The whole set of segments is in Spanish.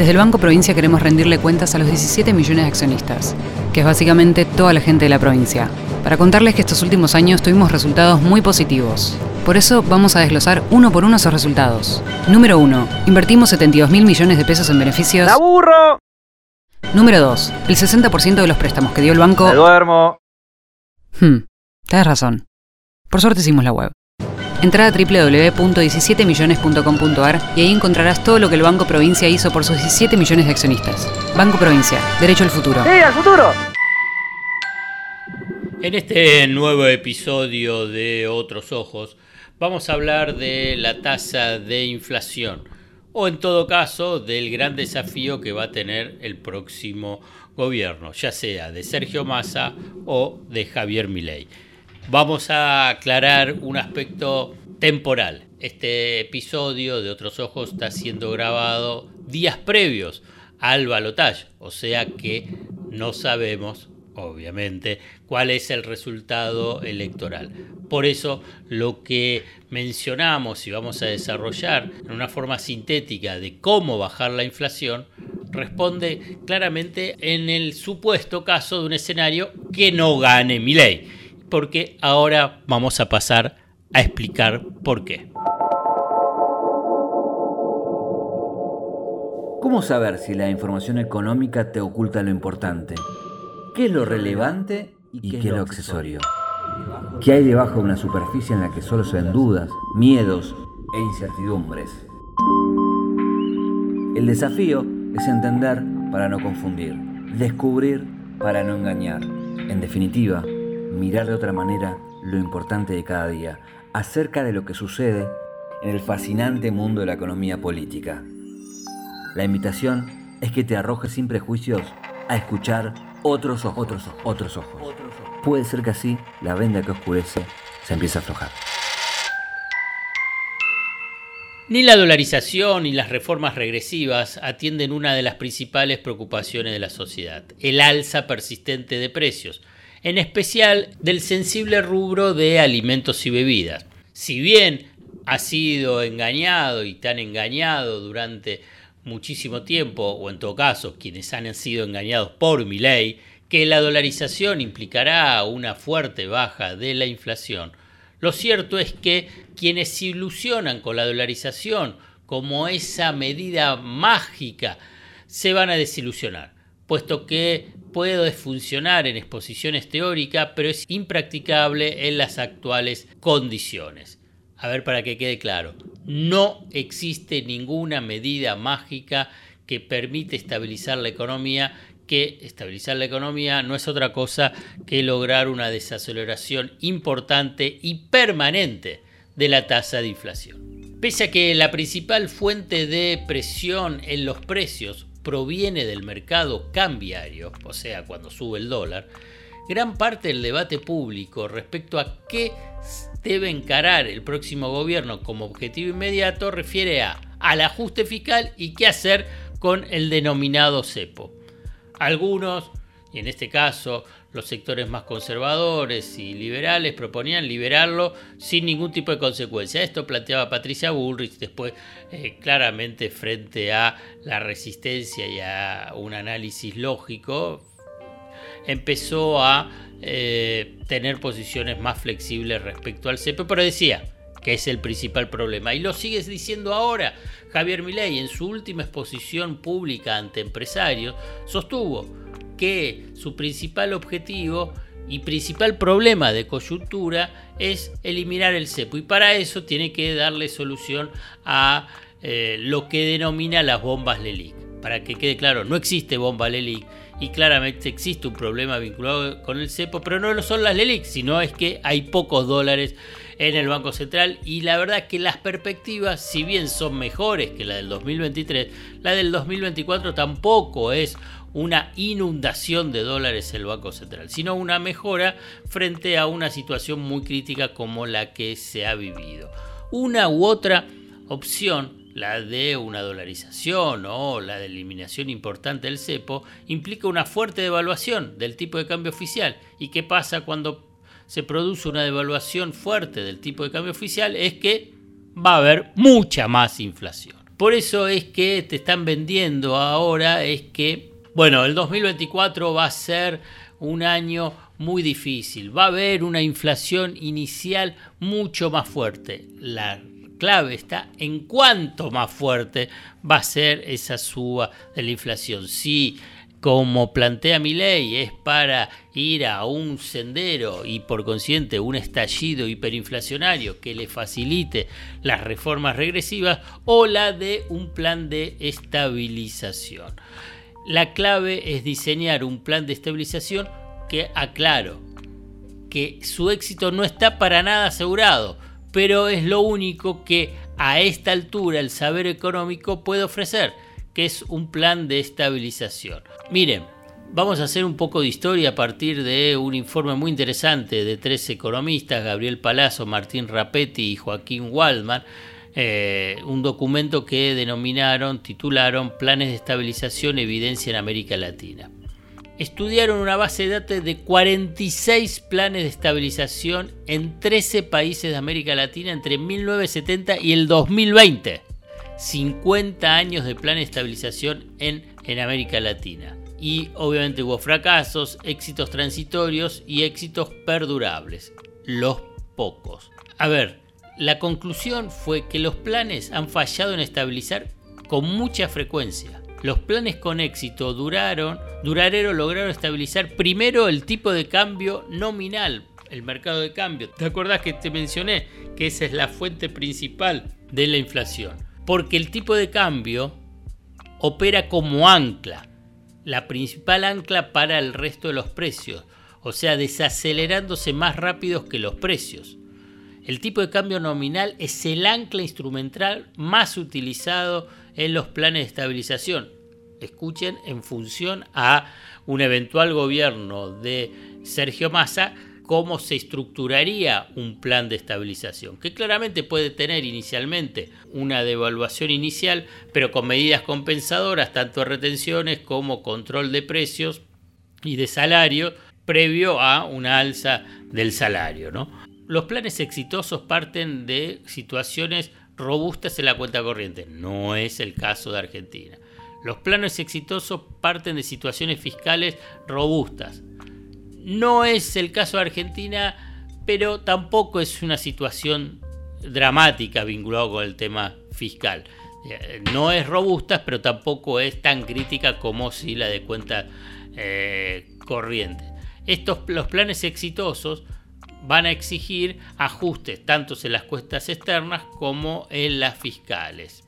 Desde el Banco Provincia queremos rendirle cuentas a los 17 millones de accionistas, que es básicamente toda la gente de la provincia, para contarles que estos últimos años tuvimos resultados muy positivos. Por eso vamos a desglosar uno por uno esos resultados. Número 1. Invertimos 72 mil millones de pesos en beneficios. ¡La burro! Número 2. El 60% de los préstamos que dio el banco. Me duermo. Hmm, tenés razón. Por suerte hicimos la web. Entra a www.17millones.com.ar y ahí encontrarás todo lo que el Banco Provincia hizo por sus 17 millones de accionistas. Banco Provincia, derecho al futuro. ¡Sí, al futuro! En este nuevo episodio de Otros Ojos vamos a hablar de la tasa de inflación o en todo caso del gran desafío que va a tener el próximo gobierno, ya sea de Sergio Massa o de Javier Milei. Vamos a aclarar un aspecto temporal. Este episodio de Otros Ojos está siendo grabado días previos al balotaje, o sea que no sabemos, obviamente, cuál es el resultado electoral. Por eso lo que mencionamos y vamos a desarrollar en una forma sintética de cómo bajar la inflación responde claramente en el supuesto caso de un escenario que no gane mi ley porque ahora vamos a pasar a explicar por qué. ¿Cómo saber si la información económica te oculta lo importante? ¿Qué es lo relevante y qué es lo accesorio? ¿Qué hay debajo de una superficie en la que solo se ven dudas, miedos e incertidumbres? El desafío es entender para no confundir, descubrir para no engañar. En definitiva, mirar de otra manera lo importante de cada día, acerca de lo que sucede en el fascinante mundo de la economía política. La invitación es que te arrojes sin prejuicios a escuchar otros ojos, otros ojos, otros ojos. Puede ser que así la venda que oscurece se empiece a aflojar. Ni la dolarización ni las reformas regresivas atienden una de las principales preocupaciones de la sociedad, el alza persistente de precios, en especial del sensible rubro de alimentos y bebidas. Si bien ha sido engañado y tan engañado durante muchísimo tiempo, o en todo caso quienes han sido engañados por mi ley, que la dolarización implicará una fuerte baja de la inflación, lo cierto es que quienes se ilusionan con la dolarización como esa medida mágica se van a desilusionar, puesto que puede funcionar en exposiciones teóricas, pero es impracticable en las actuales condiciones. A ver, para que quede claro, no existe ninguna medida mágica que permite estabilizar la economía, que estabilizar la economía no es otra cosa que lograr una desaceleración importante y permanente de la tasa de inflación. Pese a que la principal fuente de presión en los precios proviene del mercado cambiario, o sea, cuando sube el dólar, gran parte del debate público respecto a qué debe encarar el próximo gobierno como objetivo inmediato refiere a al ajuste fiscal y qué hacer con el denominado cepo. Algunos, y en este caso los sectores más conservadores y liberales proponían liberarlo sin ningún tipo de consecuencia. Esto planteaba Patricia Bullrich después eh, claramente frente a la resistencia y a un análisis lógico, empezó a eh, tener posiciones más flexibles respecto al CEPE, pero decía que es el principal problema. Y lo sigues diciendo ahora. Javier Milei en su última exposición pública ante empresarios sostuvo que su principal objetivo y principal problema de coyuntura es eliminar el cepo y para eso tiene que darle solución a eh, lo que denomina las bombas LELIC. Para que quede claro, no existe bomba LELIC y claramente existe un problema vinculado con el cepo, pero no lo son las LELIC, sino es que hay pocos dólares en el Banco Central y la verdad que las perspectivas, si bien son mejores que la del 2023, la del 2024 tampoco es una inundación de dólares el Banco Central, sino una mejora frente a una situación muy crítica como la que se ha vivido. Una u otra opción la de una dolarización o la de eliminación importante del cepo, implica una fuerte devaluación del tipo de cambio oficial. ¿Y qué pasa cuando se produce una devaluación fuerte del tipo de cambio oficial? Es que va a haber mucha más inflación. Por eso es que te están vendiendo ahora, es que, bueno, el 2024 va a ser un año muy difícil, va a haber una inflación inicial mucho más fuerte. La clave está en cuánto más fuerte va a ser esa suba de la inflación. Si como plantea mi ley, es para ir a un sendero y por consiguiente un estallido hiperinflacionario que le facilite las reformas regresivas o la de un plan de estabilización. La clave es diseñar un plan de estabilización que aclaro que su éxito no está para nada asegurado, pero es lo único que a esta altura el saber económico puede ofrecer que es un plan de estabilización. Miren, vamos a hacer un poco de historia a partir de un informe muy interesante de tres economistas, Gabriel Palazzo, Martín Rapetti y Joaquín Waldman, eh, un documento que denominaron, titularon Planes de Estabilización Evidencia en América Latina. Estudiaron una base de datos de 46 planes de estabilización en 13 países de América Latina entre 1970 y el 2020. 50 años de plan de estabilización en, en América Latina. Y obviamente hubo fracasos, éxitos transitorios y éxitos perdurables. Los pocos. A ver, la conclusión fue que los planes han fallado en estabilizar con mucha frecuencia. Los planes con éxito duraron, duradero lograron estabilizar primero el tipo de cambio nominal, el mercado de cambio. ¿Te acordás que te mencioné que esa es la fuente principal de la inflación? porque el tipo de cambio opera como ancla, la principal ancla para el resto de los precios, o sea, desacelerándose más rápido que los precios. El tipo de cambio nominal es el ancla instrumental más utilizado en los planes de estabilización. Escuchen, en función a un eventual gobierno de Sergio Massa cómo se estructuraría un plan de estabilización, que claramente puede tener inicialmente una devaluación inicial, pero con medidas compensadoras, tanto retenciones como control de precios y de salario, previo a una alza del salario. ¿no? Los planes exitosos parten de situaciones robustas en la cuenta corriente, no es el caso de Argentina. Los planes exitosos parten de situaciones fiscales robustas, no es el caso de Argentina, pero tampoco es una situación dramática vinculada con el tema fiscal. Eh, no es robusta, pero tampoco es tan crítica como si la de cuenta eh, corriente. Estos, los planes exitosos van a exigir ajustes tanto en las cuestas externas como en las fiscales.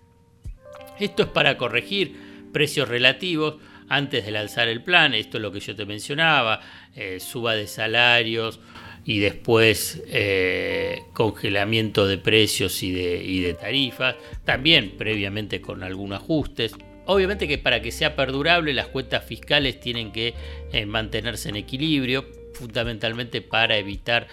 Esto es para corregir precios relativos antes de lanzar el plan, esto es lo que yo te mencionaba, eh, suba de salarios y después eh, congelamiento de precios y de, y de tarifas, también previamente con algunos ajustes. Obviamente que para que sea perdurable las cuentas fiscales tienen que eh, mantenerse en equilibrio, fundamentalmente para evitar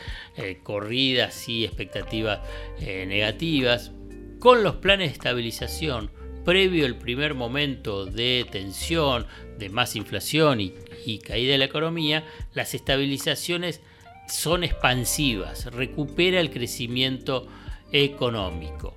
corridas y expectativas negativas. Con los planes de estabilización, previo al primer momento de tensión, de más inflación y, caída de la economía, las estabilizaciones son expansivas, recupera el crecimiento económico.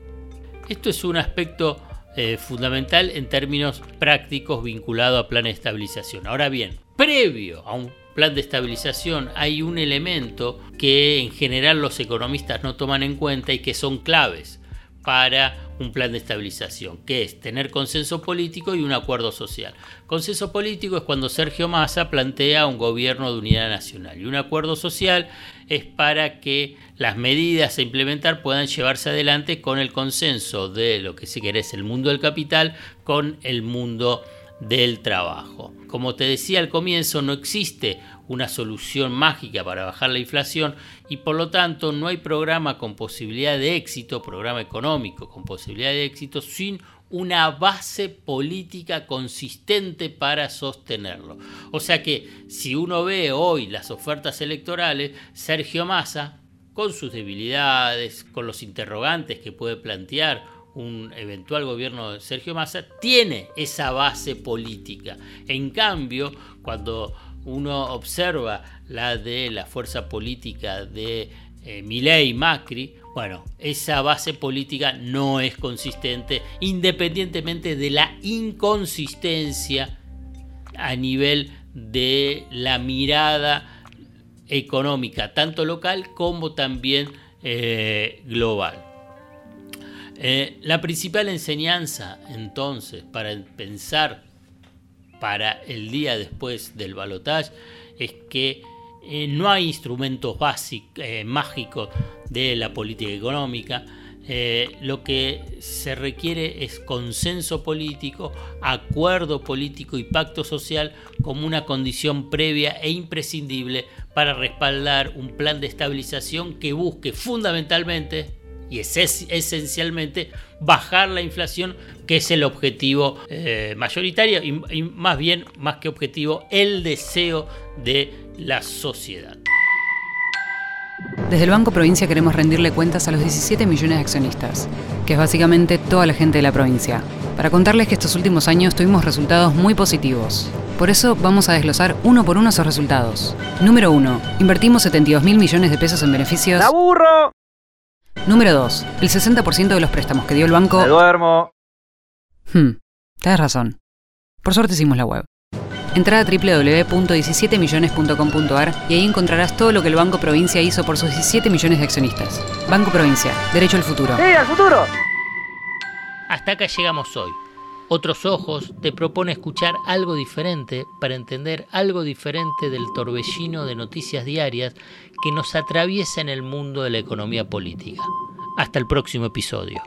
Esto es un aspecto eh, fundamental en términos prácticos vinculado a plan de estabilización. Ahora bien, previo a un plan de estabilización hay un elemento que en general los economistas no toman en cuenta y que son claves para un plan de estabilización, que es tener consenso político y un acuerdo social. Consenso político es cuando Sergio Massa plantea un gobierno de unidad nacional y un acuerdo social es para que las medidas a implementar puedan llevarse adelante con el consenso de lo que si querés el mundo del capital con el mundo del trabajo. Como te decía al comienzo, no existe una solución mágica para bajar la inflación y por lo tanto no hay programa con posibilidad de éxito, programa económico con posibilidad de éxito sin una base política consistente para sostenerlo. O sea que si uno ve hoy las ofertas electorales, Sergio Massa, con sus debilidades, con los interrogantes que puede plantear un eventual gobierno de Sergio Massa, tiene esa base política. En cambio, cuando uno observa la de la fuerza política de eh, Milei, Macri, bueno, esa base política no es consistente independientemente de la inconsistencia a nivel de la mirada económica, tanto local como también eh, global. Eh, la principal enseñanza entonces para pensar para el día después del balotaje es que eh, no hay instrumentos básicos, mágicos de la política económica. lo que se requiere es consenso político, acuerdo político y pacto social como una condición previa e imprescindible para respaldar un plan de estabilización que busque fundamentalmente y es esencialmente bajar la inflación, que es el objetivo eh, mayoritario y, más bien, más que objetivo, el deseo de la sociedad. Desde el Banco Provincia queremos rendirle cuentas a los 17 millones de accionistas, que es básicamente toda la gente de la provincia, para contarles que estos últimos años tuvimos resultados muy positivos. Por eso vamos a desglosar uno por uno esos resultados. Número 1. Invertimos 72 mil millones de pesos en beneficios. ¡La burro! Número 2. El 60% de los préstamos que dio el banco... ¡Me duermo! Hmm, tienes razón. Por suerte hicimos la web. Entra a www.17millones.com.ar y ahí encontrarás todo lo que el Banco Provincia hizo por sus 17 millones de accionistas. Banco Provincia, derecho al futuro. ¡Sí, al futuro! Hasta acá llegamos hoy. Otros Ojos te propone escuchar algo diferente para entender algo diferente del torbellino de noticias diarias que nos atraviesa en el mundo de la economía política. Hasta el próximo episodio.